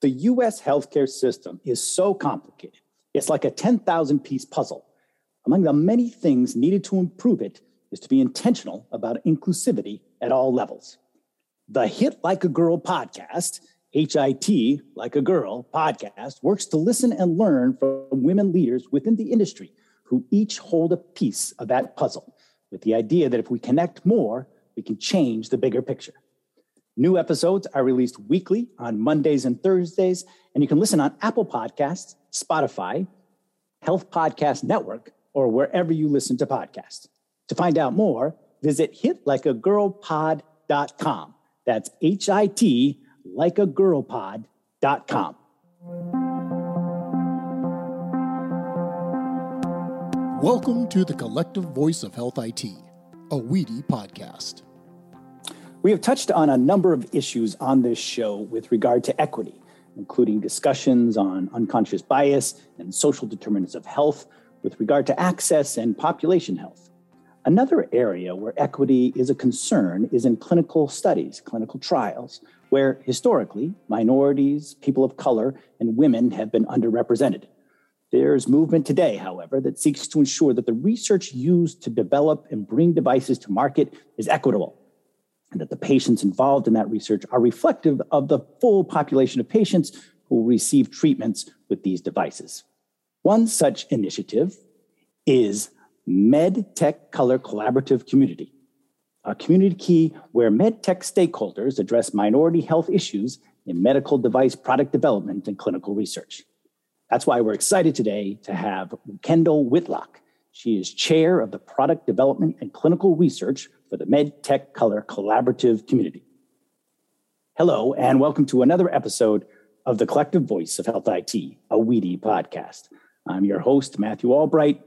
The US healthcare system is so complicated, it's like a 10,000 piece puzzle. Among the many things needed to improve it is to be intentional about inclusivity at all levels. The Hit Like a Girl podcast, HIT Like a Girl podcast, works to listen and learn from women leaders within the industry who each hold a piece of that puzzle, with the idea that if we connect more, we can change the bigger picture. New episodes are released weekly on Mondays and Thursdays, and you can listen on Apple Podcasts, Spotify, Health Podcast Network, or wherever you listen to podcasts. To find out more, visit hitlikeagirlpod.com. That's H I T likeagirlpod.com. Welcome to the Collective Voice of Health IT, a WEDI podcast. We have touched on a number of issues on this show with regard to equity, including discussions on unconscious bias and social determinants of health with regard to access and population health. Another area where equity is a concern is in clinical studies, clinical trials, where historically minorities, people of color, and women have been underrepresented. There's movement today, however, that seeks to ensure that the research used to develop and bring devices to market is equitable and that the patients involved in that research are reflective of the full population of patients who will receive treatments with these devices. One such initiative is MedTech Color Collaborative Community, a community key where MedTech stakeholders address minority health issues in medical device product development and clinical research. That's why we're excited today to have Kendal Whitlock. She is chair of the product development and clinical research for the MedTech Color Collaborative Community. Hello, and welcome to another episode of the Collective Voice of Health IT, a WEDI podcast. I'm your host, Matthew Albright.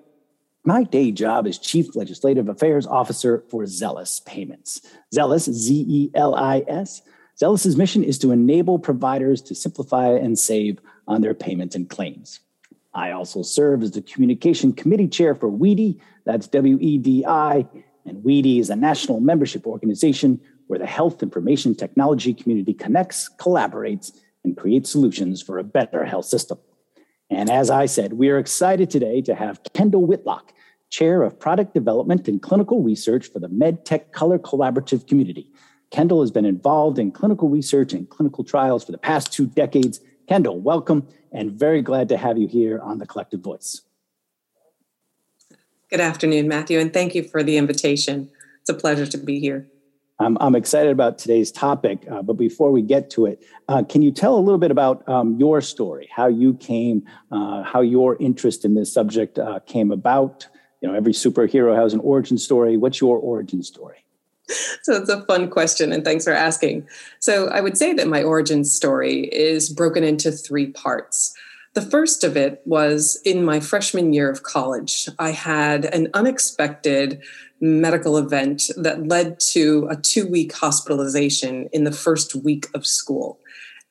My day job is Chief Legislative Affairs Officer for Zelis Payments. Zelis, Z E L I S. Zelis's mission is to enable providers to simplify and save on their payments and claims. I also serve as the Communication Committee Chair for WEDI, that's W E D I, and WEDI is a national membership organization where the health information technology community connects, collaborates, and creates solutions for a better health system. And as I said, we are excited today to have Kendal Whitlock, Chair of Product Development and Clinical Research for the MedTech Color Collaborative Community. Kendal has been involved in clinical research and clinical trials for the past two decades. Kendal, welcome, and very glad to have you here on the Collective Voice. Good afternoon, Matthew, and thank you for the invitation. It's a pleasure to be here. I'm, I'm excited about today's topic, uh, but before we get to it, uh, can you tell a little bit about um, your story, how you came, uh, how your interest in this subject uh, came about? You know, every superhero has an origin story. What's your origin story? So it's a fun question, and thanks for asking. So I would say that my origin story is broken into three parts. The first of it was in my freshman year of college. I had an unexpected medical event that led to a two week hospitalization in the first week of school.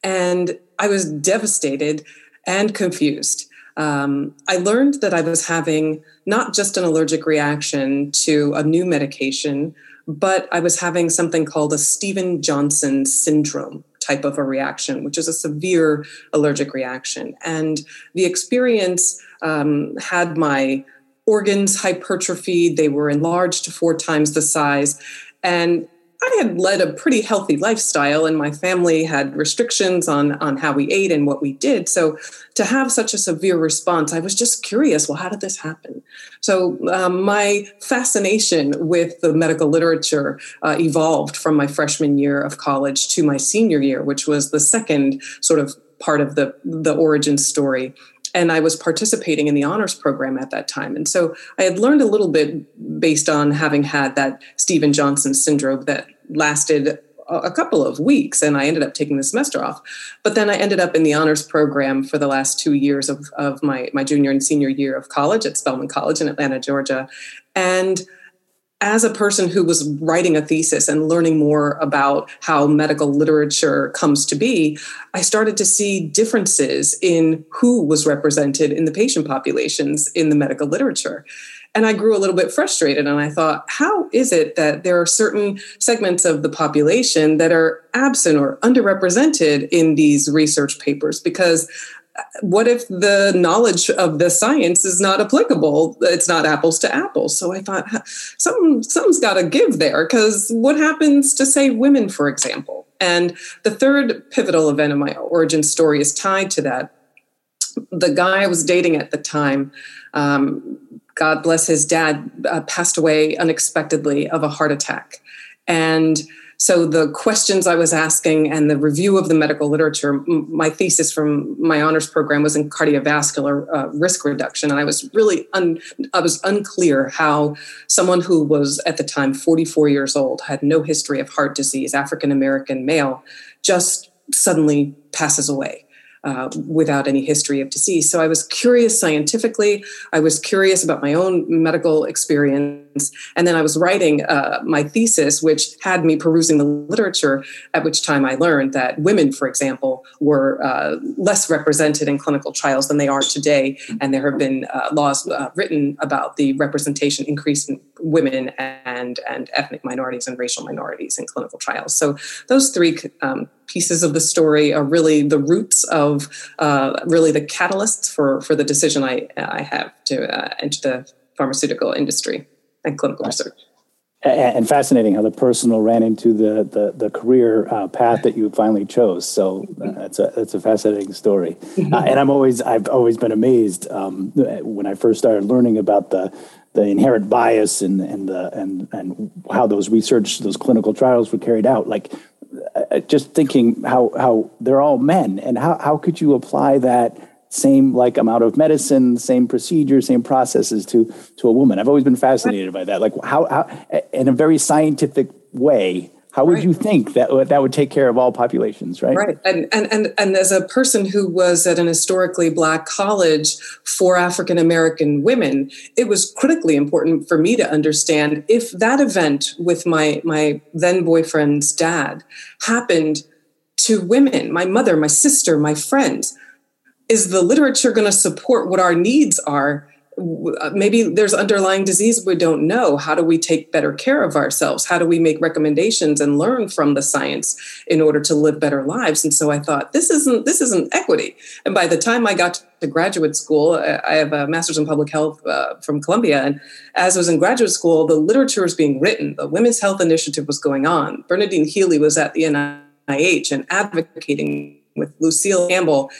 And I was devastated and confused. Um, I learned that I was having not just an allergic reaction to a new medication, but I was having something called a Steven Johnson syndrome type of a reaction, which is a severe allergic reaction. And the experience um, had my organs hypertrophied, they were enlarged to four times the size. And I had led a pretty healthy lifestyle, and my family had restrictions on, on how we ate and what we did. So, to have such a severe response, I was just curious well, how did this happen? So, um, my fascination with the medical literature uh, evolved from my freshman year of college to my senior year, which was the second sort of part of the, the origin story and I was participating in the honors program at that time. And so I had learned a little bit based on having had that Steven Johnson syndrome that lasted a couple of weeks and I ended up taking the semester off. But then I ended up in the honors program for the last two years of, of my, my junior and senior year of college at Spelman College in Atlanta, Georgia. And as a person who was writing a thesis and learning more about how medical literature comes to be, I started to see differences in who was represented in the patient populations in the medical literature. And I grew a little bit frustrated and I thought, how is it that there are certain segments of the population that are absent or underrepresented in these research papers? Because what if the knowledge of the science is not applicable? It's not apples to apples. So I thought something, something's got to give there because what happens to, say, women, for example? And the third pivotal event in my origin story is tied to that. The guy I was dating at the time, um, God bless his dad, uh, passed away unexpectedly of a heart attack. And so the questions I was asking and the review of the medical literature, my thesis from my honors program was in cardiovascular uh, risk reduction, and I was really un, I was unclear how someone who was at the time 44 years old had no history of heart disease, African American male, just suddenly passes away uh, without any history of disease. So I was curious scientifically. I was curious about my own medical experience. And then I was writing uh, my thesis, which had me perusing the literature, at which time I learned that women, for example, were uh, less represented in clinical trials than they are today. And there have been uh, laws uh, written about the representation increase in women and, and ethnic minorities and racial minorities in clinical trials. So those three um, pieces of the story are really the roots of uh, really the catalysts for for the decision I I have to uh, enter the pharmaceutical industry and clinical research. And fascinating how the personal ran into the the, the career uh, path that you finally chose. So uh, that's a that's a fascinating story. Mm-hmm. Uh, and I'm always I've always been amazed um, when I first started learning about the the inherent bias and and the and and how those research those clinical trials were carried out. Like uh, just thinking how how they're all men, and how how could you apply that same like amount of medicine, same procedure, same processes to to a woman? I've always been fascinated by that. Like how how in a very scientific way how would right. you think that uh, that would take care of all populations, right? Right. And, and and and as a person who was at an historically black college for African American women, it was critically important for me to understand if that event with my my then boyfriend's dad happened to women, my mother, my sister, my friends, is the literature going to support what our needs are maybe there's underlying disease we don't know. How do we take better care of ourselves? How do we make recommendations and learn from the science in order to live better lives? And so i thought this isn't this isn't equity. And by the time i got to graduate school i have a master's in public health uh, from columbia. And as i was in graduate school the literature was being written. The women's health initiative was going on. Bernadine healy was at the nih and advocating with lucille campbell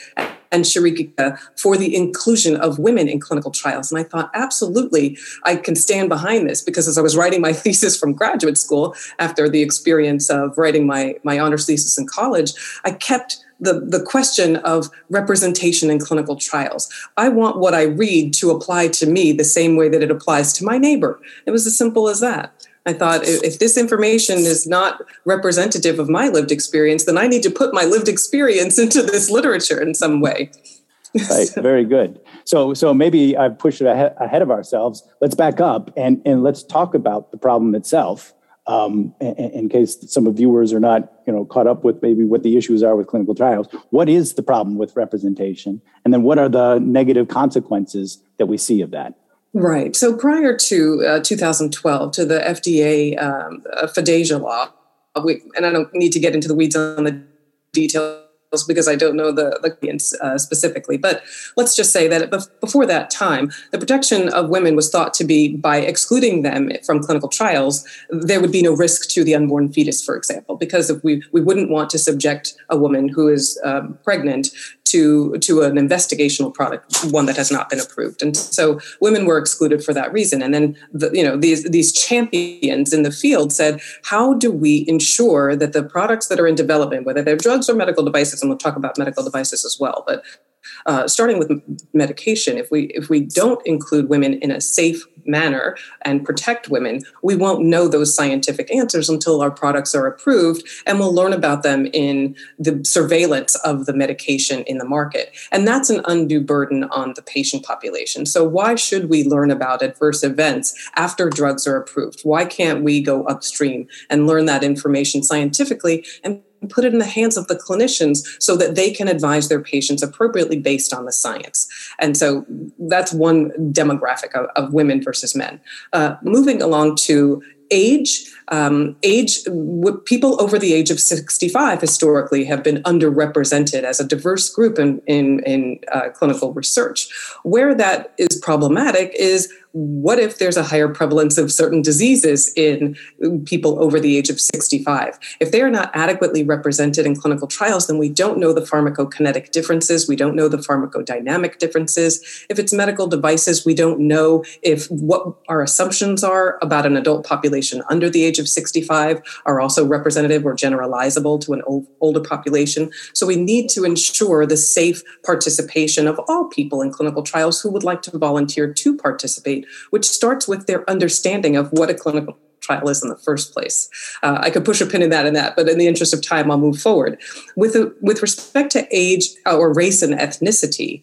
and Sharika for the inclusion of women in clinical trials. And I thought, absolutely, I can stand behind this because as I was writing my thesis from graduate school after the experience of writing my, my honors thesis in college, I kept the, the question of representation in clinical trials. I want what I read to apply to me the same way that it applies to my neighbor. It was as simple as that. I thought if this information is not representative of my lived experience, then I need to put my lived experience into this literature in some way. right. Very good. So, so maybe I've pushed it ahead, ahead of ourselves. Let's back up and, and let's talk about the problem itself. Um, in, in, case some of viewers are not, you know, caught up with maybe what the issues are with clinical trials. What is the problem with representation, and then what are the negative consequences that we see of that? Right. So prior to uh, 2012, to the FDA um, uh, law, we, and I don't need to get into the weeds on the details because I don't know the, the uh, specifically. But let's just say that before that time, the protection of women was thought to be by excluding them from clinical trials, there would be no risk to the unborn fetus, for example, because if we, we wouldn't want to subject a woman who is um, pregnant to to an investigational product, one that has not been approved. And so women were excluded for that reason. And then the, you know these these champions in the field said, how do we ensure that the products that are in development, whether they're drugs or medical devices, and we'll talk about medical devices as well, but uh, starting with medication, if we if we don't include women in a safe manner and protect women, we won't know those scientific answers until our products are approved, and we'll learn about them in the surveillance of the medication in the market. And that's an undue burden on the patient population. So why should we learn about adverse events after drugs are approved? Why can't we go upstream and learn that information scientifically and put it in the hands of the clinicians so that they can advise their patients appropriately based on the science. And so that's one demographic of, of women versus men. Uh, moving along to age um, age people over the age of 65 historically have been underrepresented as a diverse group in in, in uh, clinical research where that is problematic is what if there's a higher prevalence of certain diseases in people over the age of 65? If they are not adequately represented in clinical trials, then we don't know the pharmacokinetic differences. We don't know the pharmacodynamic differences. If it's medical devices, we don't know if what our assumptions are about an adult population under the age of 65 are also representative or generalizable to an old, older population. So we need to ensure the safe participation of all people in clinical trials who would like to volunteer to participate which starts with their understanding of what a clinical trial is in the first place. Uh, I could push a pin in that and that, but in the interest of time, I'll move forward. With, a, with respect to age uh, or race and ethnicity,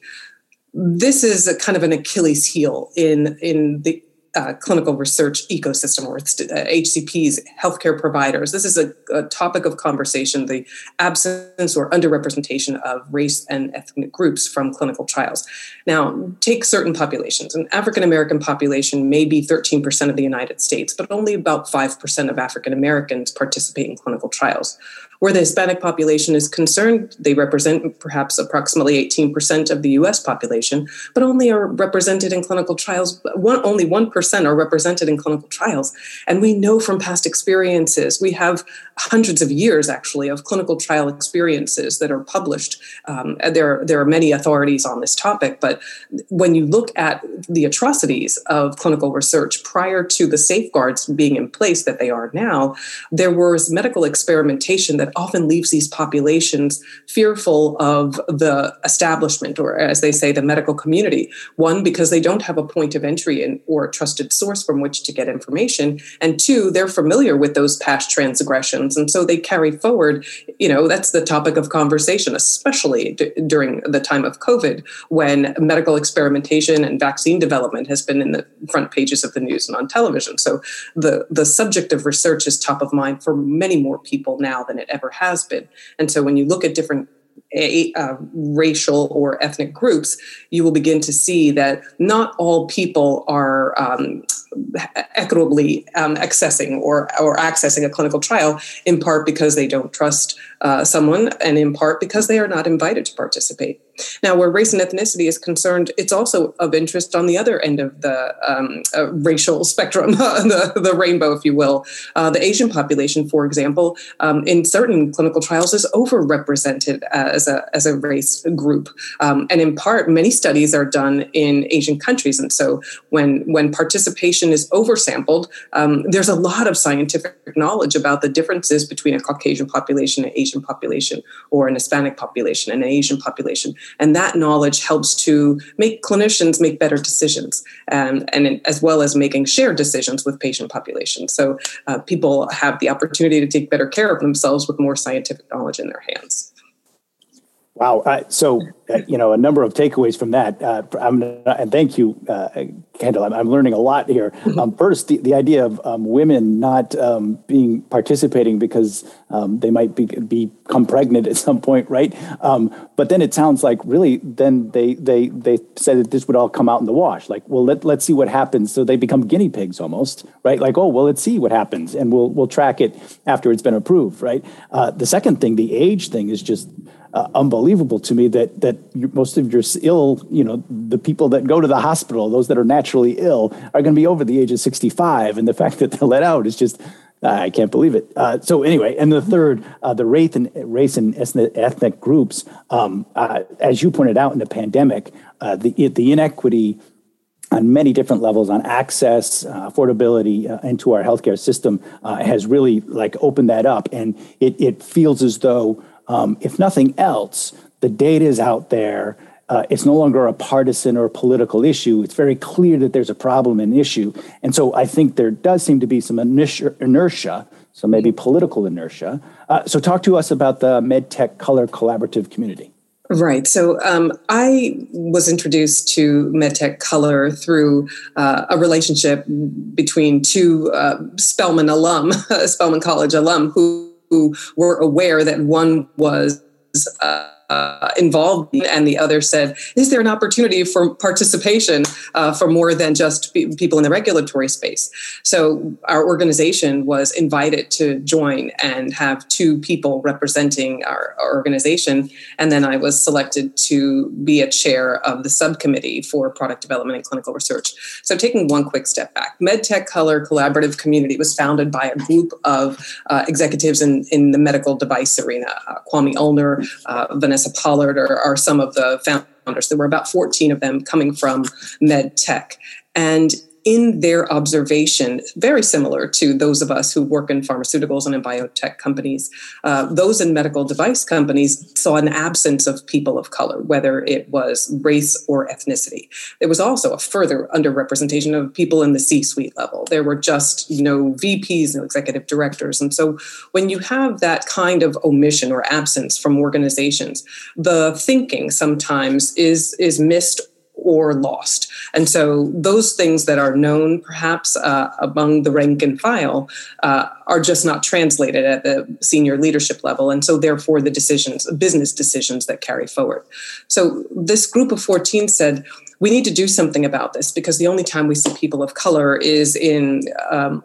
this is a kind of an Achilles heel in, in the uh, clinical research ecosystem or uh, HCPs, healthcare providers. This is a, a, topic of conversation the absence or underrepresentation of race and ethnic groups from clinical trials. Now, take certain populations. An African American population may be 13% of the United States, but only about 5% of African Americans participate in clinical trials. Where the Hispanic population is concerned, they represent perhaps approximately 18% of the US population, but only are represented in clinical trials. One, only 1% are represented in clinical trials. And we know from past experiences, we have hundreds of years actually of clinical trial experiences that are published. Um, there, there are many authorities on this topic, but when you look at the atrocities of clinical research prior to the safeguards being in place that they are now, there was medical experimentation that often leaves these populations fearful of the establishment, or as they say, the medical community. One, because they don't have a point of entry in, or a trusted source from which to get information. And two, they're familiar with those past transgressions. And so they carry forward, you know, that's the topic of conversation, especially d- during the time of COVID, when medical experimentation and vaccine development has been in the front pages of the news and on television. So the, the subject of research is top of mind for many more people now than it ever has been. And so when you look at different uh, racial or ethnic groups, you will begin to see that not all people are um, equitably um, accessing or, or accessing a clinical trial, in part because they don't trust uh, someone, and in part because they are not invited to participate. Now, where race and ethnicity is concerned, it's also of interest on the other end of the um, uh, racial spectrum, the, the rainbow, if you will. Uh, the Asian population, for example, um, in certain clinical trials is overrepresented as a, as a race group. Um, and in part, many studies are done in Asian countries. And so when, when participation is oversampled, um, there's a lot of scientific knowledge about the differences between a Caucasian population, and Asian population, or an Hispanic population, and an Asian population. And that knowledge helps to make clinicians make better decisions, um, and as well as making shared decisions with patient populations. So uh, people have the opportunity to take better care of themselves with more scientific knowledge in their hands. Wow. Uh, so, uh, you know, a number of takeaways from that. Uh, and thank you, uh, Kendal. I'm, I'm, learning a lot here. Mm-hmm. Um, first, the, the idea of um, women not um, being participating because um, they might be, become pregnant at some point, right? Um, but then it sounds like really, then they they they said that this would all come out in the wash. Like, well, let let's see what happens. So they become guinea pigs almost, right? Like, oh, well, let's see what happens, and we'll we'll track it after it's been approved, right? Uh, the second thing, the age thing, is just uh, unbelievable to me that that most of your ill, you know, the people that go to the hospital, those that are naturally ill, are going to be over the age of 65, and the fact that they're let out is just. I can't believe it. Uh, so anyway, and the third, uh, the race and race and ethnic groups, um, uh, as you pointed out in the pandemic, uh, the the inequity on many different levels on access, uh, affordability uh, into our healthcare system uh, has really like opened that up, and it it feels as though um, if nothing else, the data is out there. Uh, it's no longer a partisan or political issue. It's very clear that there's a problem and issue. And so I think there does seem to be some inertia, so maybe political inertia. Uh, so talk to us about the MedTech Color Collaborative community. Right. So um, I was introduced to MedTech Color through uh, a relationship between two uh, Spelman alum, Spelman College alum, who who were aware that one was uh, uh, involved and the other said is there an opportunity for participation uh, for more than just pe- people in the regulatory space? So our organization was invited to join and have two people representing our, our organization and then i was selected to be a chair of the subcommittee for product development and clinical research. So taking one quick step back medtech color collaborative community was founded by a group of uh, executives in, in the medical device arena uh, kwame Ulmer, uh, vanessa Vanessa Pollard are, are some of the founders. There were about 14 of them coming from med tech. And in their observation, very similar to those of us who work in pharmaceuticals and in biotech companies, uh, those in medical device companies saw an absence of people of color, whether it was race or ethnicity. There was also a further underrepresentation of people in the C suite level. There were just no VPs, no executive directors. And so when you have that kind of omission or absence from organizations, the thinking sometimes is, is missed or lost. And so those things that are known perhaps uh, among the rank and file uh, are just not translated at the senior leadership level. And so therefore the decisions, business decisions that carry forward. So this group of 14 said, we need to do something about this because the only time we see people of color is in um,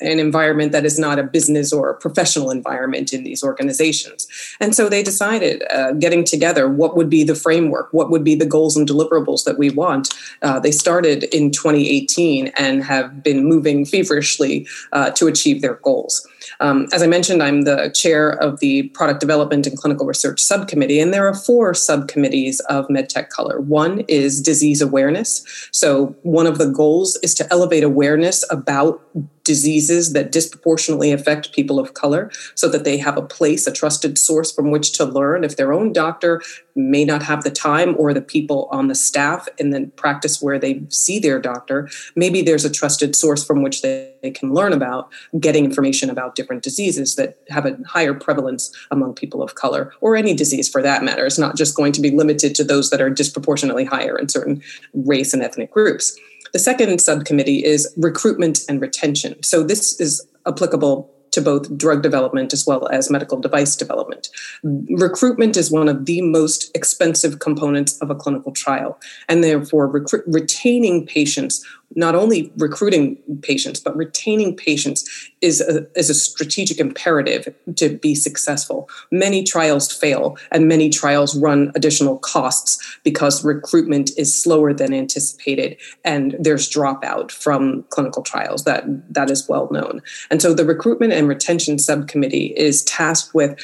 an environment that is not a business or a professional environment in these organizations. And so they decided, uh, getting together, what would be the framework, what would be the goals and deliverables that we want. Uh, they started in 2018 and have been moving feverishly uh, to achieve their goals. Um, as I mentioned, I'm the chair of the Product Development and Clinical Research Subcommittee, and there are four subcommittees of MedTech Color. One is disease awareness. So, one of the goals is to elevate awareness about diseases that disproportionately affect people of color so that they have a place, a trusted source from which to learn. If their own doctor may not have the time or the people on the staff in the practice where they see their doctor, maybe there's a trusted source from which they, they can learn about getting information about different diseases that have a higher prevalence among people of color or any disease for that matter. It's not just going to be limited to those that are disproportionately higher in certain race and ethnic groups. The second subcommittee is recruitment and retention. So this is applicable to both drug development as well as medical device development. Recruitment is one of the most expensive components of a clinical trial, and therefore, retaining patients not only recruiting patients, but retaining patients is a, is a strategic imperative to be successful. Many trials fail, and many trials run additional costs because recruitment is slower than anticipated, and there's dropout from clinical trials. That that is well known. And so, the recruitment and retention subcommittee is tasked with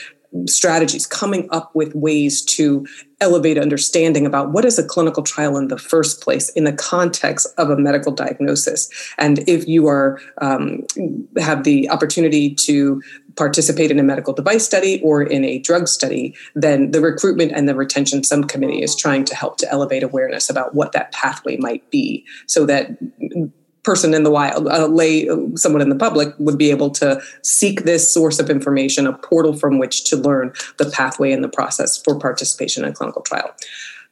strategies, coming up with ways to elevate understanding about what is a clinical trial in the first place in the context of a medical diagnosis. And if you are um, have the opportunity to participate in a medical device study or in a drug study, then the recruitment and the retention subcommittee is trying to help to elevate awareness about what that pathway might be so that person in the wild, a lay someone in the public would be able to seek this source of information, a portal from which to learn the pathway and the process for participation in clinical trial.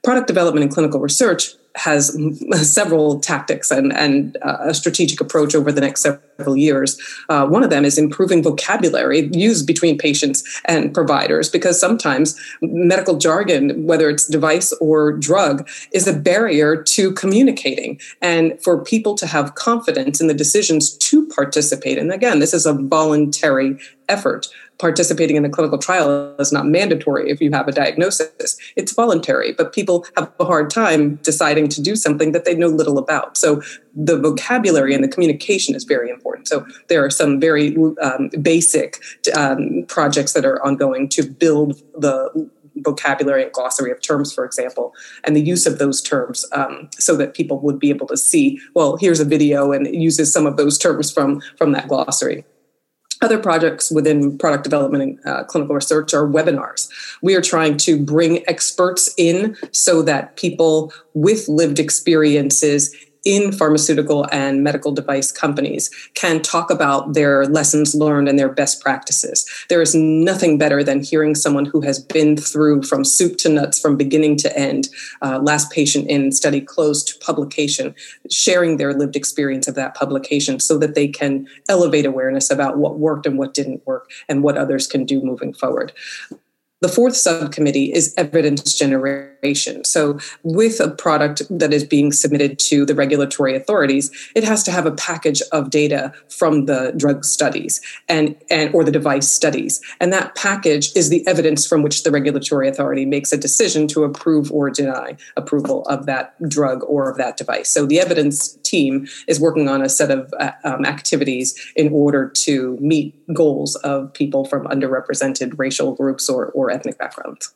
Product development and clinical research has several tactics and, and uh, a strategic approach over the next several years. Uh, one of them is improving vocabulary used between patients and providers, because sometimes medical jargon, whether it's device or drug, is a barrier to communicating. And for people to have confidence in the decisions to participate, and again, this is a voluntary effort participating in a clinical trial is not mandatory if you have a diagnosis. It's voluntary, but people have a hard time deciding to do something that they know little about. So the vocabulary and the communication is very important. So there are some very um, basic um, projects that are ongoing to build the vocabulary and glossary of terms, for example, and the use of those terms um, so that people would be able to see, well, here's a video and it uses some of those terms from, from that glossary. Other projects within product development and uh, clinical research are webinars. We are trying to bring experts in so that people with lived experiences in pharmaceutical and medical device companies can talk about their lessons learned and their best practices. There is nothing better than hearing someone who has been through from soup to nuts, from beginning to end, uh, last patient in, study closed to publication, sharing their lived experience of that publication so that they can elevate awareness about what worked and what didn't work and what others can do moving forward. The fourth subcommittee is evidence generation. So, with a product that is being submitted to the regulatory authorities, it has to have a package of data from the drug studies and, and or the device studies. And that package is the evidence from which the regulatory authority makes a decision to approve or deny approval of that drug or of that device. So, the evidence team is working on a set of uh, um, activities in order to meet goals of people from underrepresented racial groups or, or ethnic backgrounds.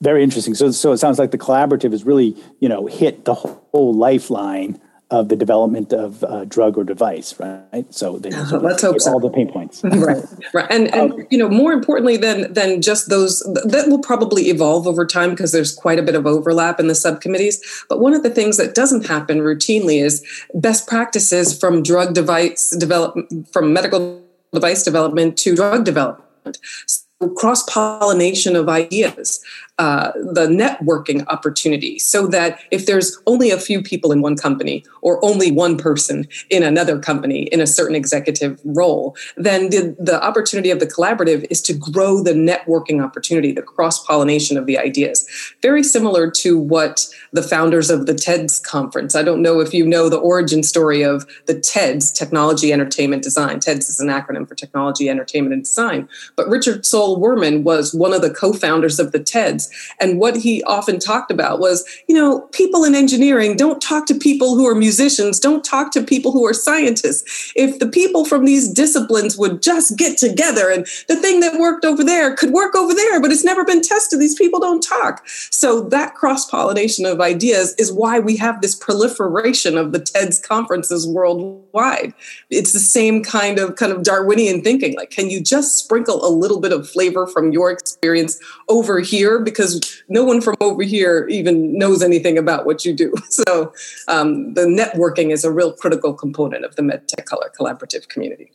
Very interesting. So, so it sounds like the collaborative has really, you know, hit the whole lifeline of the development of a drug or device, right? So they uh, let's hope so. all the pain points, right? Right, and and um, you know, more importantly than than just those, that will probably evolve over time because there's quite a bit of overlap in the subcommittees. But one of the things that doesn't happen routinely is best practices from drug device development, from medical device development to drug development. So cross pollination of ideas uh, the networking opportunity so that if there's only a few people in one company or only one person in another company in a certain executive role, then the, the opportunity of the collaborative is to grow the networking opportunity, the cross pollination of the ideas. Very similar to what the founders of the TEDS conference. I don't know if you know the origin story of the TEDS, Technology, Entertainment, Design. TEDS is an acronym for Technology, Entertainment, and Design. But Richard Saul Wurman was one of the co founders of the TEDS and what he often talked about was, you know, people in engineering don't talk to people who are musicians, don't talk to people who are scientists. If the people from these disciplines would just get together and the thing that worked over there could work over there, but it's never been tested, these people don't talk. So that cross pollination of ideas is why we have this proliferation of the TEDS conferences worldwide. It's the same kind of kind of Darwinian thinking. Like, can you just sprinkle a little bit of flavor from your experience over here? Because because no one from over here even knows anything about what you do. So um, the networking is a real critical component of the MedTech Color Collaborative community.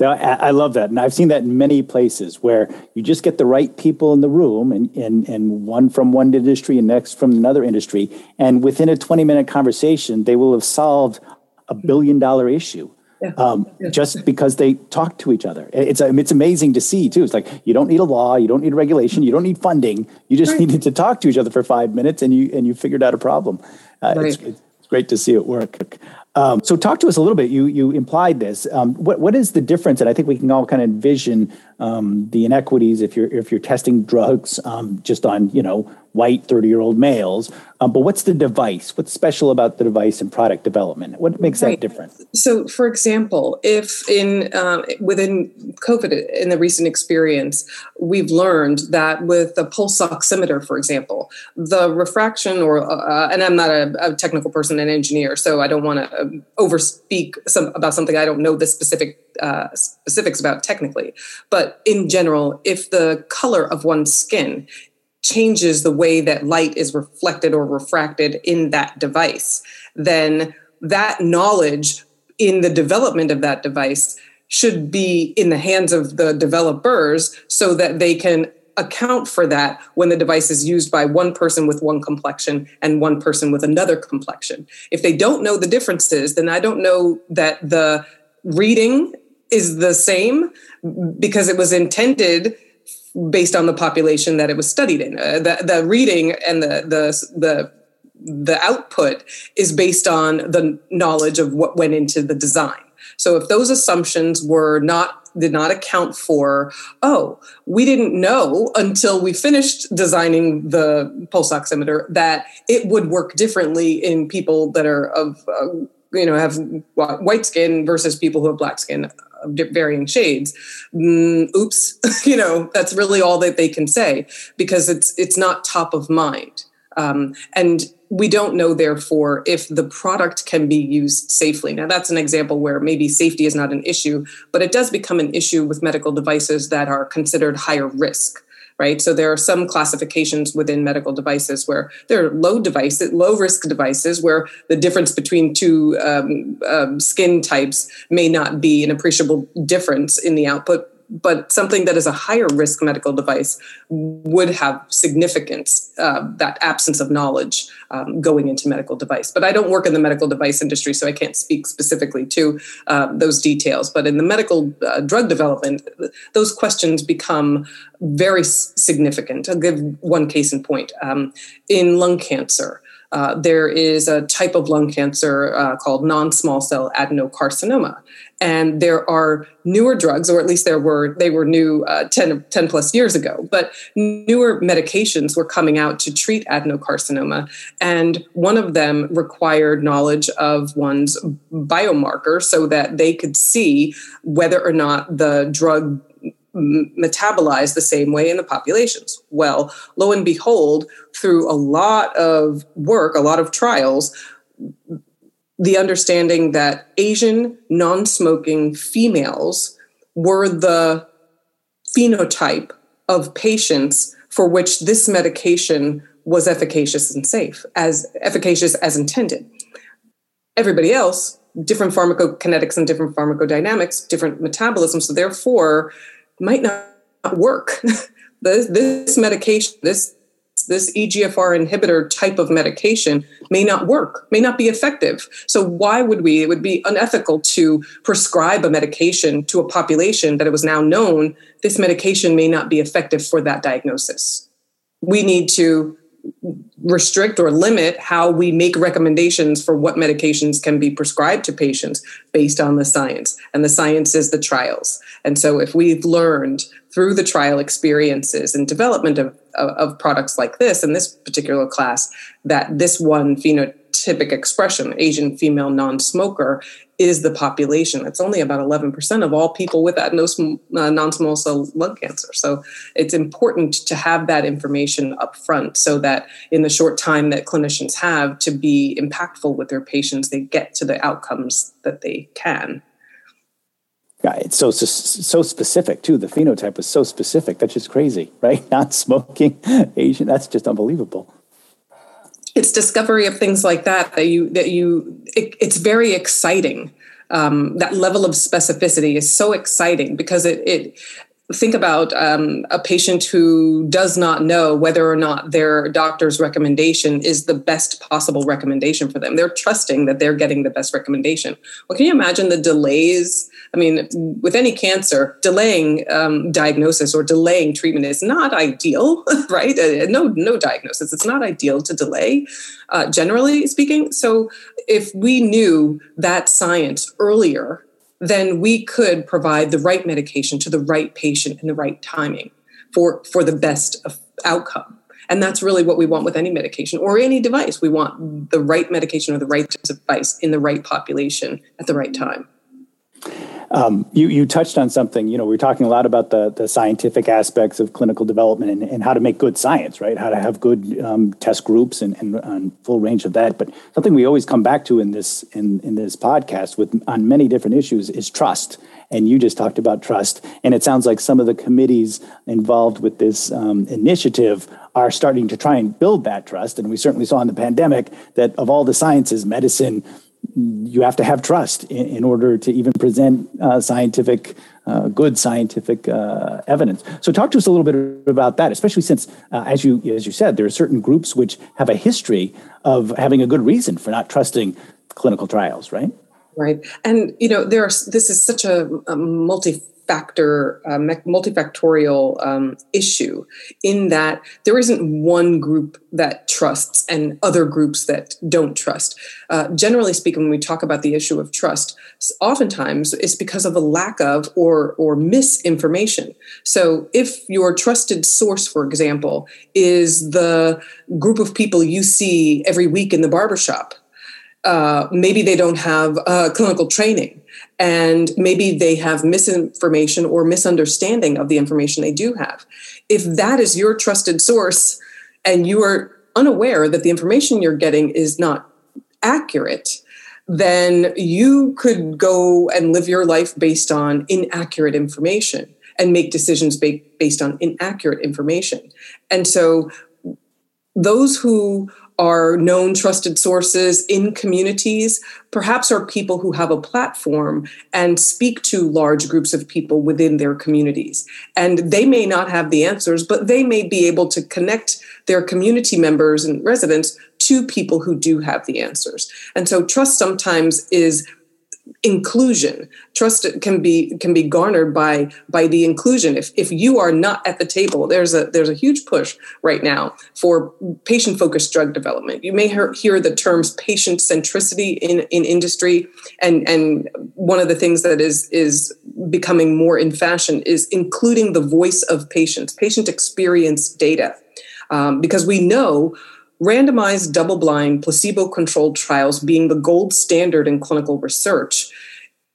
I love that. And I've seen that in many places where you just get the right people in the room and, and, and one from one industry and next from another industry. And within a 20 minute conversation, they will have solved a billion dollar issue yeah. Um, yeah. just because they talk to each other. It's it's amazing to see too. It's like you don't need a law, you don't need regulation, you don't need funding. You just right. needed to talk to each other for five minutes, and you and you figured out a problem. Uh, right. it's, it's, great to see it work. Um, so talk to us a little bit. You you implied this. Um, what what is the difference? And I think we can all kind of envision um, the inequities if you're if you're testing drugs um, just on you know white 30 year old males. Um, but what's the device? What's special about the device and product development? What makes right. that different? So, for example, if in uh, within COVID in the recent experience, we've learned that with a pulse oximeter, for example, the refraction or uh, and I'm not a, a, technical person, an engineer, so I don't want to um, overspeak some, about something I don't know the specific uh, specifics about technically, but in general, if the color of one's skin changes the way that light is reflected or refracted in that device, then that knowledge in the development of that device should be in the hands of the developers so that they can account for that when the device is used by one person with one complexion and one person with another complexion. If they don't know the differences, then I don't know that the reading is the same because it was intended based on the population that it was studied in. Uh, the, the reading and the, the, the, the output is based on the knowledge of what went into the design. So if those assumptions were not did not account for, oh, we didn't know until we finished designing the pulse oximeter that it would work differently in people that are of uh, you know have white skin versus people who have black skin varying shades. Mm, oops you know that's really all that they can say because it's it's not top of mind. Um, and we don't know therefore if the product can be used safely. Now that's an example where maybe safety is not an issue but it does become an issue with medical devices that are considered higher risk right? So there are some classifications within medical devices where there are low devices, low risk devices, where the difference between two um, um, skin types may not be an appreciable difference in the output but something that is a higher risk medical device would have significance uh, that absence of knowledge um, going into medical device. But i don't work in the medical device industry so i can't speak specifically to uh, those details. But in the medical uh, drug development those questions become very significant. I'll give one case in point. Um, in lung cancer uh, there is a type of lung cancer uh, called non small cell adenocarcinoma. And there are newer drugs or at least there were they were new uh, 10, 10 plus years ago but newer medications were coming out to treat adenocarcinoma. And one of them required knowledge of one's biomarker so that they could see whether or not the drug metabolized the same way in the populations. Well, lo and behold, through a lot of work, a lot of trials, the understanding that Asian non smoking females were the phenotype of patients for which this medication was efficacious and safe, as efficacious as intended. Everybody else, different pharmacokinetics and different pharmacodynamics, different metabolism, so therefore might not work. this, this medication, this this EGFR inhibitor type of medication may not work, may not be effective. So, why would we? It would be unethical to prescribe a medication to a population that it was now known this medication may not be effective for that diagnosis. We need to restrict or limit how we make recommendations for what medications can be prescribed to patients based on the science. And the science is the trials. And so, if we've learned through the trial experiences and development of, of, products like this in this particular class that this one phenotypic expression, Asian female non smoker, is the population. It's only about 11% of all people with that uh, non small cell lung cancer. So it's important to have that information up front so that in the short time that clinicians have to be impactful with their patients, they get to the outcomes that they can. Yeah, it's so, so so specific too. The phenotype is so specific. That's just crazy, right? Not smoking, Asian. That's just unbelievable. It's discovery of things like that that you that you. It, it's very exciting. Um, that level of specificity is so exciting because it, it think about um, a patient who does not know whether or not their doctor's recommendation is the best possible recommendation for them. They're trusting that they're getting the best recommendation. Well, can you imagine the delays? I mean, with any cancer, delaying um, diagnosis or delaying treatment is not ideal, right? Uh, no, no diagnosis. It's not ideal to delay, uh, generally speaking. So, if we knew that science earlier then we could provide the right medication to the right patient in the right timing for, for the best outcome. And that's really what we want with any medication or any device. We want the right medication or the right device in the right population at the right time. Um, you, you touched on something, you know, we are talking a lot about the, the scientific aspects of clinical development and, and how to make good science, right? How to have good um, test groups and, and, and full range of that. But something we always come back to in this, in, in this podcast with on many different issues is trust. And you just talked about trust. And it sounds like some of the committees involved with this um, initiative are starting to try and build that trust. And we certainly saw in the pandemic that of all the sciences, medicine, you have to have trust in, in order to even present uh, scientific, uh, good scientific uh, evidence. So, talk to us a little bit about that, especially since, uh, as you as you said, there are certain groups which have a history of having a good reason for not trusting clinical trials, right? Right, and you know, there are. This is such a, a multi factor, uh, multifactorial um, issue in that there isn't one group that trusts and other groups that don't trust. Uh, generally speaking, when we talk about the issue of trust, oftentimes it's because of a lack of or or misinformation. So, if your trusted source, for example, is the group of people you see every week in the barbershop, uh, maybe they don't have uh, clinical training and maybe they have misinformation or misunderstanding of the information they do have. If that is your trusted source and you are unaware that the information you're getting is not accurate, then you could go and live your life based on inaccurate information. and make decisions ba- based on inaccurate information. And so those who are known trusted sources in communities, perhaps are people who have a platform and speak to large groups of people within their communities. And they may not have the answers, but they may be able to connect their community members and residents to people who do have the answers. And so trust sometimes is inclusion. Trust can be can be garnered by by the inclusion. If if you are not at the table there's a there's a huge push right now for patient focused drug development. You may hear, hear the terms patient centricity in in industry and and one of the things that is is becoming more in fashion is including the voice of patients patient experience data. Um, because we know randomized double blind placebo controlled trials being the gold standard in clinical research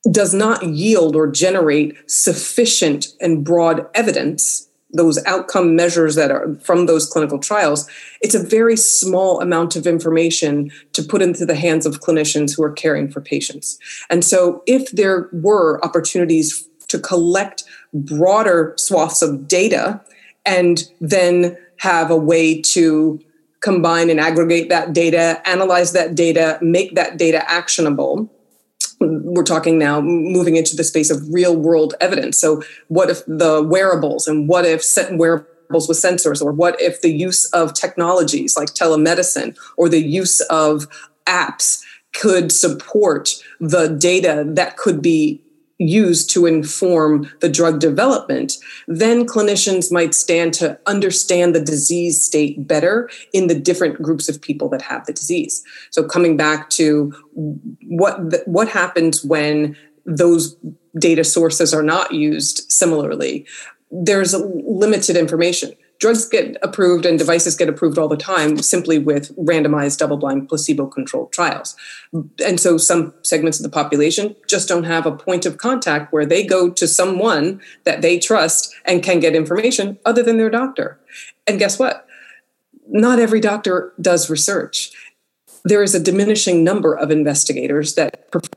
does not yield or generate sufficient and broad evidence those outcome measures that are from those clinical trials it's a very small amount of information to put into the hands of clinicians who are caring for patients. And so if there were opportunities to collect broader swaths of data and then have a way to combine and aggregate that data, analyze that data, make that data actionable. We're talking now moving into the space of real world evidence. So, what if the wearables and what if set wearables with sensors, or what if the use of technologies like telemedicine or the use of apps could support the data that could be used to inform the drug development, then clinicians might stand to understand the disease state better in the different groups of people that have the disease. So coming back to what what happens when those data sources are not used similarly, there's limited information drugs get approved and devices get approved all the time simply with randomized double blind placebo controlled trials. And so some segments of the population just don't have a point of contact where they go to someone that they trust and can get information other than their doctor. And guess what? Not every doctor does research. There is a diminishing number of investigators that perform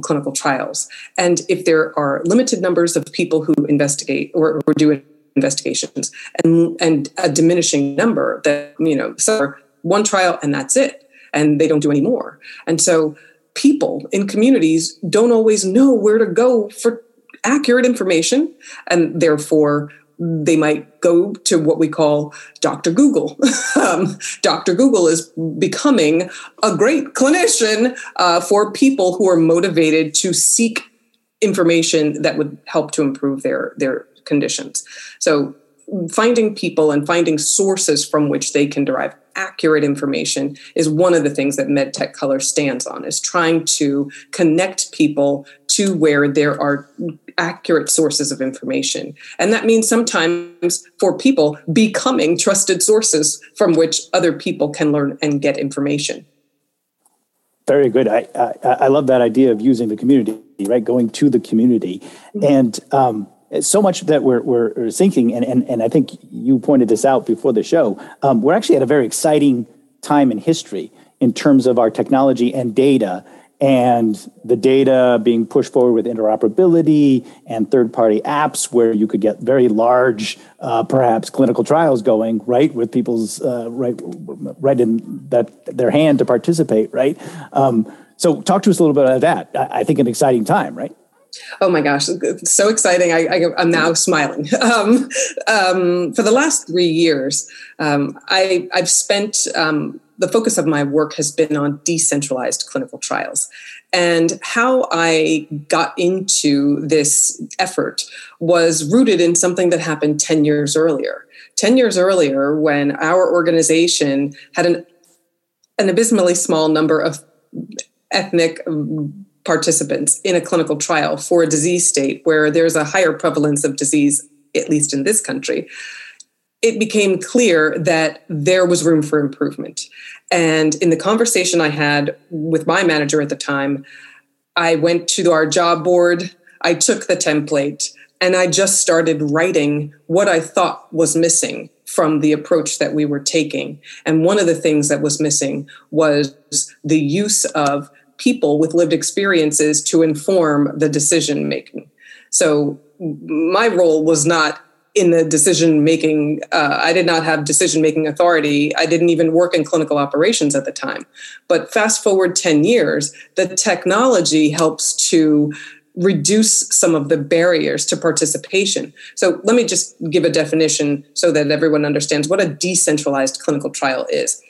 clinical trials. And if there are limited numbers of people who investigate or, or do it investigations and and a diminishing number that you know so one trial and that's it and they don't do any more and so people in communities don't always know where to go for accurate information and therefore they might go to what we call Dr. Google. um, Dr. Google is becoming a great clinician uh, for people who are motivated to seek information that would help to improve their their conditions. So finding people and finding sources from which they can derive accurate information is one of the things that medtech color stands on is trying to connect people to where there are accurate sources of information. And that means sometimes for people becoming trusted sources from which other people can learn and get information. Very good. I i, I love that idea of using the community right? Going to the community. Mm-hmm. and um, so much that we're, we're thinking, and, and, and I think you pointed this out before the show, um, we're actually at a very exciting time in history in terms of our technology and data and the data being pushed forward with interoperability and third party apps where you could get very large uh, perhaps clinical trials going right with people's uh, right right in that their hand to participate right? Um, so talk to us a little bit about that. I, I think an exciting time right Oh my gosh, so exciting. I, am now smiling. Um, um, for the last three years, um, I, have spent um, the focus of my work has been on decentralized clinical trials. And how I got into this effort was rooted in something that happened 10 years earlier. 10 years earlier, when our organization had an, an abysmally small number of ethnic participants in a clinical trial for a disease state where there's a higher prevalence of disease, at least in this country, it became clear that there was room for improvement. And in the conversation I had with my manager at the time, I went to our job board, I took the template, and I just started writing what I thought was missing from the approach that we were taking. And one of the things that was missing was the use of people with lived experiences to inform the decision making. So my role was not in the decision making. Uh, I did not have decision making authority. I didn't even work in clinical operations at the time. But fast forward 10 years, the technology helps to reduce some of the barriers to participation. So let me just give a definition so that everyone understands what a decentralized clinical trial is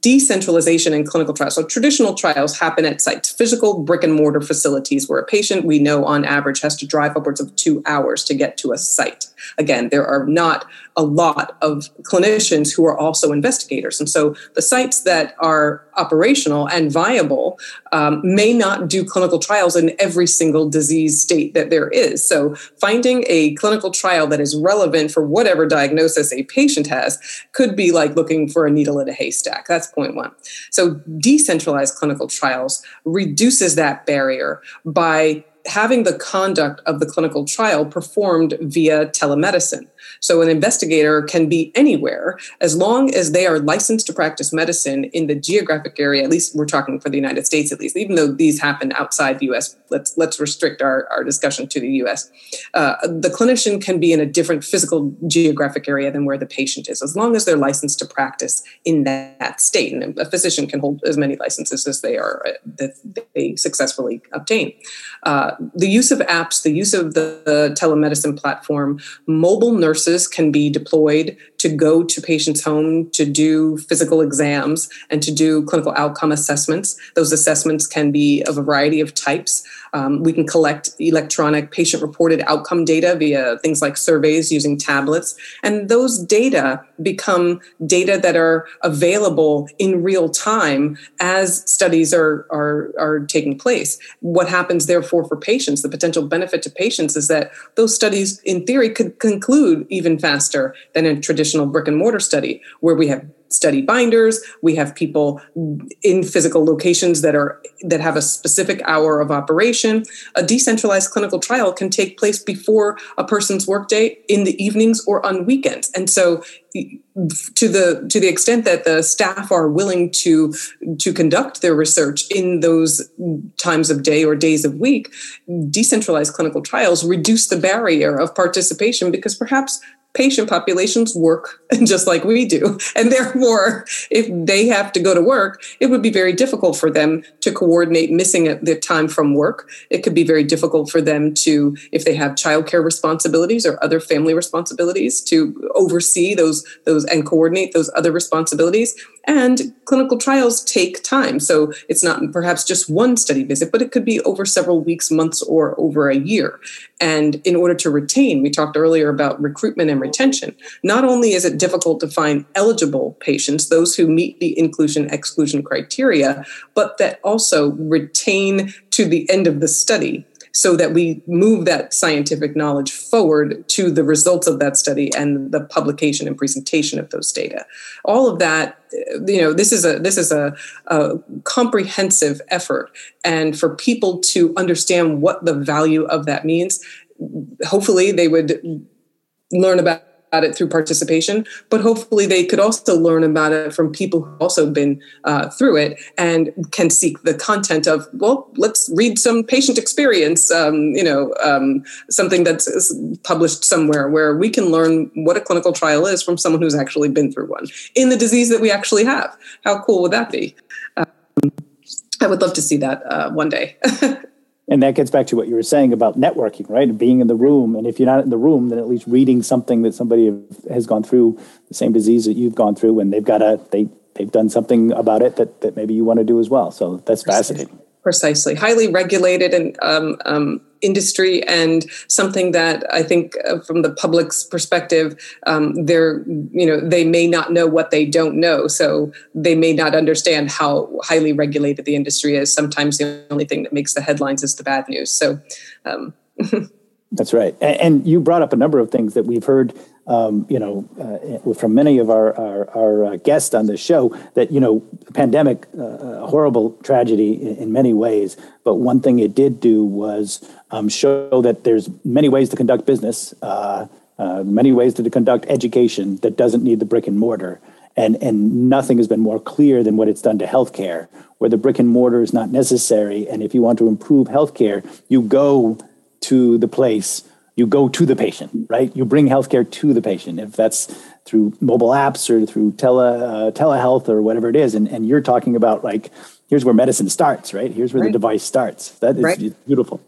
decentralization in clinical trials. So traditional trials happen at sites, physical brick and mortar facilities where a patient we know on average has to drive upwards of two hours to get to a site. Again, there are not a lot of clinicians who are also investigators. And so the sites that are operational and viable um, may not do clinical trials in every single disease state that there is. So finding a clinical trial that is relevant for whatever diagnosis a patient has could be like looking for a needle in a haystack. That's point one. So decentralized clinical trials reduces that barrier by having the conduct of the clinical trial performed via telemedicine. So an investigator can be anywhere as long as they are licensed to practice medicine in the geographic area. At least we're talking for the United States, at least, even though these happen outside the U.S. Let's let's restrict our, our discussion to the U.S. Uh, the clinician can be in a different physical geographic area than where the patient is, as long as they're licensed to practice in that, that state. And a physician can hold as many licenses as they are uh, that they successfully obtain. Uh, the use of apps, the use of the, the telemedicine platform, mobile nurse nurses can be deployed to go to patients' home to do physical exams and to do clinical outcome assessments. Those assessments can be of a variety of types. Um, we can collect electronic patient reported outcome data via things like surveys using tablets. And those data become data that are available in real time as studies are, are, are taking place. What happens, therefore, for patients, the potential benefit to patients is that those studies, in theory, could conclude even faster than in traditional brick and mortar study, where we have study binders we have people in physical locations that are that have a specific hour of operation. A decentralized clinical trial can take place before a person's workday in the evenings or on weekends. And so to the to the extent that the staff are willing to to conduct their research in those times of day or days of week decentralized clinical trials reduce the barrier of participation because perhaps patient populations work just like we do. And therefore, if they have to go to work, it would be very difficult for them to coordinate missing their time from work. It could be very difficult for them to, if they have childcare responsibilities or other family responsibilities, to oversee those, those and coordinate those other responsibilities. And clinical trials take time. So it's not perhaps just one study visit, but it could be over several weeks, months, or over a year. And in order to retain, we talked earlier about recruitment and retention. Not only is it difficult to find eligible patients, those who meet the inclusion exclusion criteria, but that also retain to the end of the study so that we move that scientific knowledge forward to the results of that study and the publication and presentation of those data. All of that you know this is a this is a, a comprehensive effort. And for people to understand what the value of that means hopefully they would learn about about it through participation, but hopefully they could also learn about it from people who've also been uh, through it and can seek the content of, well, let's read some patient experience, um, you know, um, something that's published somewhere where we can learn what a clinical trial is from someone who's actually been through one in the disease that we actually have. How cool would that be? Um, I would love to see that uh, one day. and that gets back to what you were saying about networking right? Being in the room. And if you're not in the room then at least reading something that somebody has gone through the same disease that you've gone through and they've got a they they've done something about it that, that maybe you want to do as well. So that's fascinating precisely highly regulated and um, um, industry and something that I think uh, from the public's perspective, um, they're, you know, they may not know what they don't know. So they may not understand how highly regulated the industry is. Sometimes the only thing that makes the headlines is the bad news. So, um, That's right. And, you brought up a number of things that we've heard, um, you know, uh, from many of our, our, our uh, guests on this show that, you know, pandemic, uh, a horrible tragedy in, in, many ways. But one thing it did do was um, show that there's many ways to conduct business, uh, uh, many ways to conduct education that doesn't need the brick and mortar. And, and nothing has been more clear than what it's done to healthcare, where the brick and mortar is not necessary. And if you want to improve healthcare, you go to the place you go to the patient, right? You bring healthcare to the patient. If that's through mobile apps or through tele uh, telehealth or whatever it is, and, and you're talking about like here's where medicine starts, right? Here's where right. the device starts. That is right. beautiful.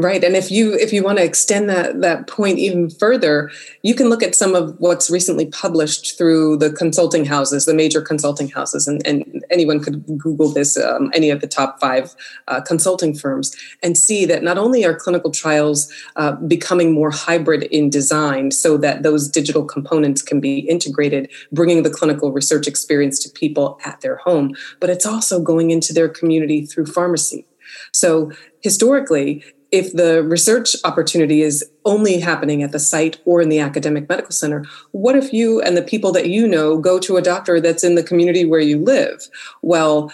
Right. And if you if you want to extend that that point even further, you can look at some of what's recently published through the consulting houses, the major consulting houses, and, and anyone could Google this, um, any of the top five uh, consulting firms, and see that not only are clinical trials uh, becoming more hybrid in design so that those digital components can be integrated, bringing the clinical research experience to people at their home, but it's also going into their community through pharmacy. So historically, if the research opportunity is only happening at the site or in the academic medical center, what if you and the people that you know go to a doctor that's in the community where you live? Well,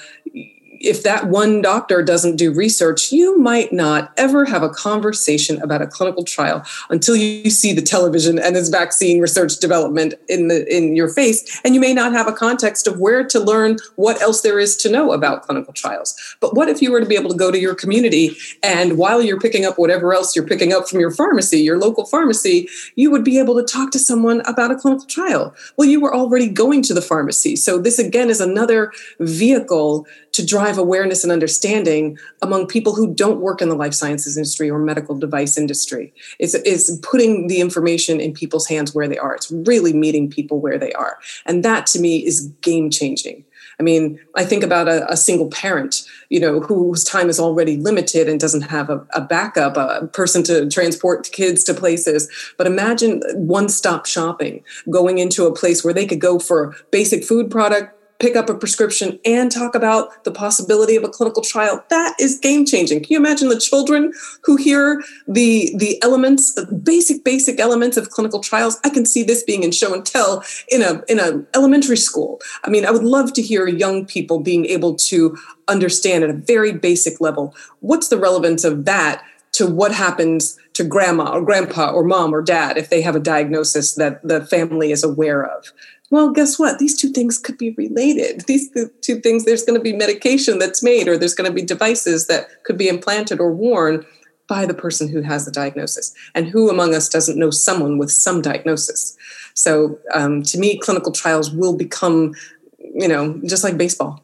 if that one doctor doesn't do research, you might not ever have a conversation about a clinical trial until you see the television and its vaccine research development in the in your face, and you may not have a context of where to learn what else there is to know about clinical trials. But what if you were to be able to go to your community and while you're picking up whatever else you're picking up from your pharmacy, your local pharmacy, you would be able to talk to someone about a clinical trial? Well, you were already going to the pharmacy. So this again is another vehicle to drive awareness and understanding among people who don't work in the life sciences industry or medical device industry. It's, it's putting the information in people's hands where they are. It's really meeting people where they are. And that to me is game changing. I mean, I think about a, a, single parent, you know, whose time is already limited and doesn't have a, a backup, a person to transport kids to places. But imagine one-stop shopping, going into a place where they could go for basic food product, pick up a prescription and talk about the possibility of a clinical trial that is game changing can you imagine the children who hear the the elements basic basic elements of clinical trials? I can see this being in show and tell in a in a elementary school. I mean i would love to hear young people being able to understand at a very basic level what's the relevance of that to what happens to grandma or grandpa or mom or dad if they have a diagnosis that the family is aware of well, guess what? These two things could be related. These two things, there's going to be medication that's made, or there's going to be devices that could be implanted or worn by the person who has the diagnosis. And who among us doesn't know someone with some diagnosis? So, um, to me, clinical trials will become, you know, just like baseball.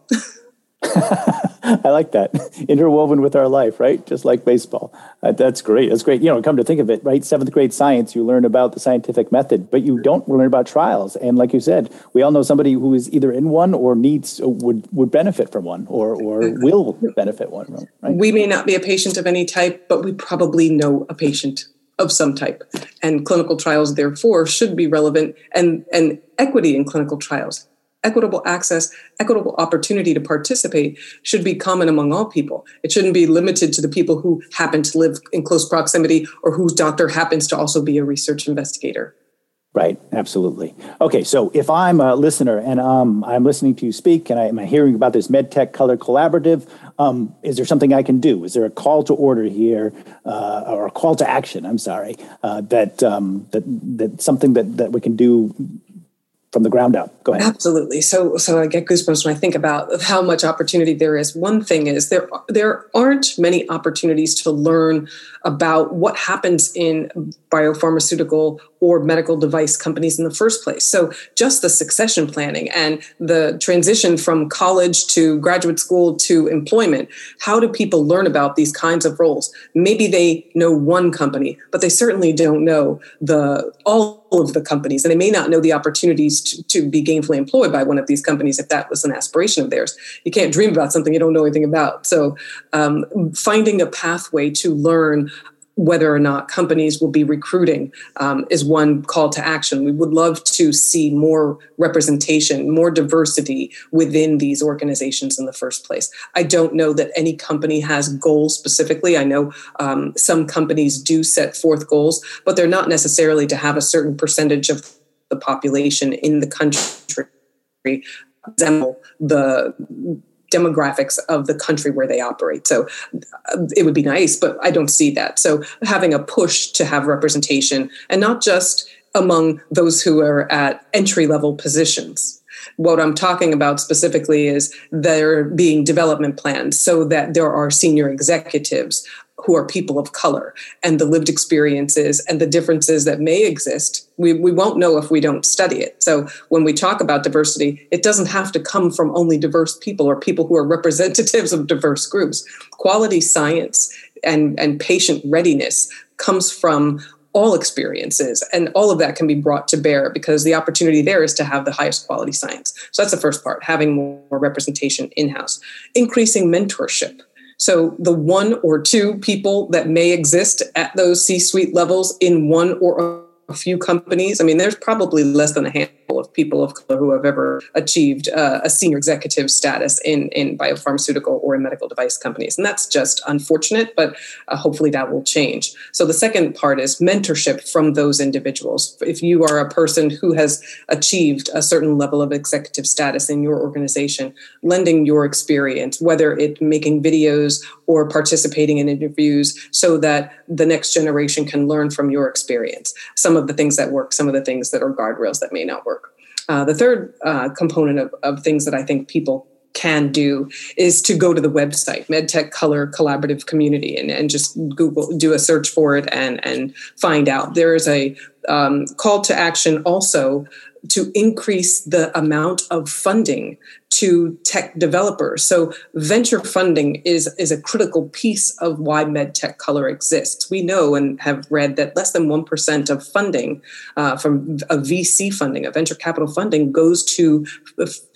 I like that interwoven with our life, right? Just like baseball. Uh, that's great. That's great. You know, come to think of it, right? Seventh grade science, you learn about the scientific method, but you don't learn about trials. And like you said, we all know somebody who is either in one or needs would would benefit from one or or will benefit one. Right? We may not be a patient of any type, but we probably know a patient of some type. And clinical trials, therefore, should be relevant and and equity in clinical trials equitable access, equitable opportunity to participate should be common among all people. It shouldn't be limited to the people who happen to live in close proximity or whose doctor happens to also be a research investigator. Right, absolutely. Okay, so if I'm a listener and um, I'm listening to you speak and I, am hearing about this MedTech Color Collaborative, um, is there something I can do? Is there a call to order here uh, or a call to action? I'm sorry, uh, that um, that that something that that we can do from the ground up. Go ahead. Absolutely. So, so I get goosebumps when I think about how much opportunity there is. One thing is there there aren't many opportunities to learn about what happens in biopharmaceutical or medical device companies in the first place. So, just the succession planning and the transition from college to graduate school to employment. How do people learn about these kinds of roles? Maybe they know one company, but they certainly don't know the all of the companies, and they may not know the opportunities to, to be gainfully employed by one of these companies if that was an aspiration of theirs. You can't dream about something you don't know anything about. So, um, finding a pathway to learn whether or not companies will be recruiting um, is one call to action. We would love to see more representation, more diversity within these organizations in the first place. I don't know that any company has goals specifically. I know um, some companies do set forth goals, but they're not necessarily to have a certain percentage of the population in the country the demographics of the country where they operate. So uh, it would be nice, but I don't see that. So having a push to have representation and not just among those who are at entry level positions. What I'm talking about specifically is there being development plans so that there are senior executives who are people of color and the lived experiences and the differences that may exist. We, we won't know if we don't study it. So when we talk about diversity, it doesn't have to come from only diverse people or people who are representatives of diverse groups. Quality science and, and patient readiness comes from all experiences and all of that can be brought to bear because the opportunity there is to have the highest quality science so that's the first part having more representation in-house increasing mentorship so the one or two people that may exist at those c-suite levels in one or a few companies i mean there's probably less than a handful of people of color who have ever achieved uh, a senior executive status in, in biopharmaceutical or in medical device companies. And that's just unfortunate, but uh, hopefully that will change. So the second part is mentorship from those individuals. If you are a person who has achieved a certain level of executive status in your organization, lending your experience, whether it making videos or participating in interviews so that the next generation can learn from your experience. Some of the things that work, some of the things that are guardrails that may not work. Uh, the third uh, component of, of things that I think people can do is to go to the website medtech color collaborative community and, and just google do a search for it and and find out. There is a um, call to action also to increase the amount of funding to tech developers. So venture funding is, is a critical piece of why MedTech Color exists. We know and have read that less than 1% of funding uh, from a VC funding, a venture capital funding, goes to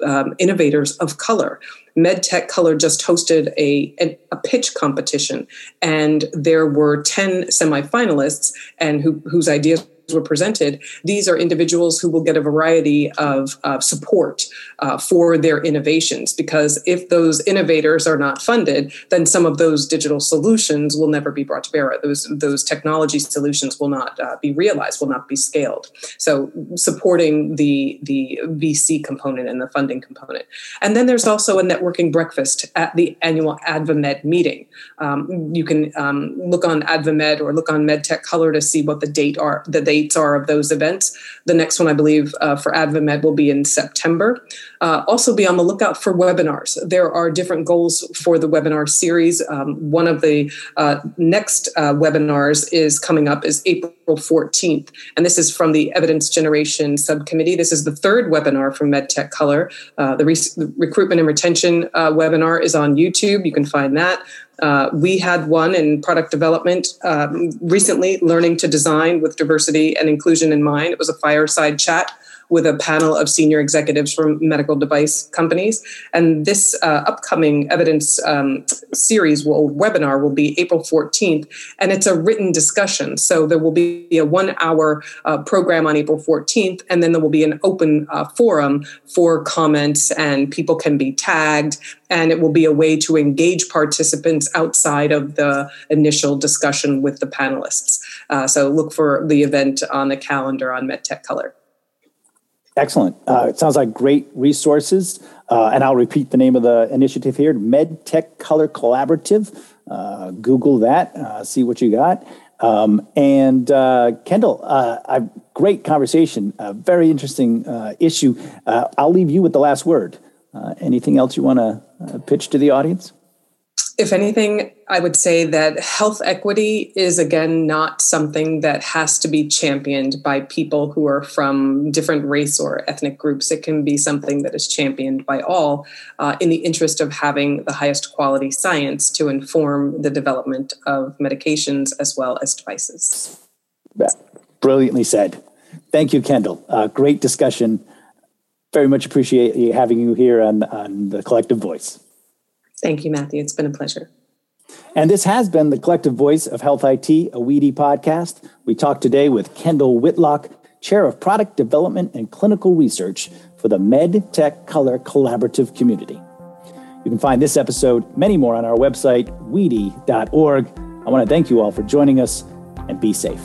um, innovators of color. MedTech Color just hosted a, a, pitch competition, and there were 10 semifinalists and who, whose ideas were presented, these are individuals who will get a variety of uh, support uh, for their innovations. Because if those innovators are not funded, then some of those digital solutions will never be brought to bear. Those those technology solutions will not uh, be realized, will not be scaled. So supporting the the VC component and the funding component, and then there's also a networking breakfast at the annual AdvaMed meeting. Um, you can um, look on AdvaMed or look on MedTech Color to see what the date are the dates are of those events. The next one, I believe, uh, for AdvaMed will be in September. Uh, also, be on the lookout for webinars. There are different goals for the webinar series. Um, one of the uh, next uh, webinars is coming up is April 14th, and this is from the Evidence Generation Subcommittee. This is the third webinar from MedTech Color. Uh, the, re- the, recruitment and retention uh, webinar is on YouTube. You can find that. Uh, we had one in product development um, recently, learning to design with diversity and inclusion in mind. It was a fireside chat with a panel of senior executives from medical device companies. And this uh, upcoming evidence um, series will webinar will be April 14th, and it's a written discussion. So there will be a one-hour uh, program on April 14th, and then there will be an open uh, forum for comments, and people can be tagged. And it will be a way to engage participants outside of the initial discussion with the panelists. Uh, so look for the event on the calendar on MedTech Color. Excellent. Uh, it sounds like great resources. Uh, and I'll repeat the name of the initiative here MedTech Color Collaborative. Uh, Google that, uh, see what you got. Um, and uh, Kendal, uh, a great conversation, a very interesting issue. I'll leave you with the last word. anything else you want to pitch to the audience? If anything, I would say that health equity is again not something that has to be championed by people who are from different race or ethnic groups. It can be something that is championed by all uh, in the interest of having the highest quality science to inform the development of medications as well as devices. Brilliantly said. Thank you, Kendal. Uh, great discussion. Very much appreciate having you here on, on the Collective Voice. Thank you, Matthew. It's been a pleasure. And this has been the collective voice of Health IT, a WEDI podcast. We talked today with Kendal Whitlock, Chair of Product Development and Clinical Research for the MedTech Color Collaborative Community. You can find this episode, many more, on our website, wedi.org. I want to thank you all for joining us and be safe.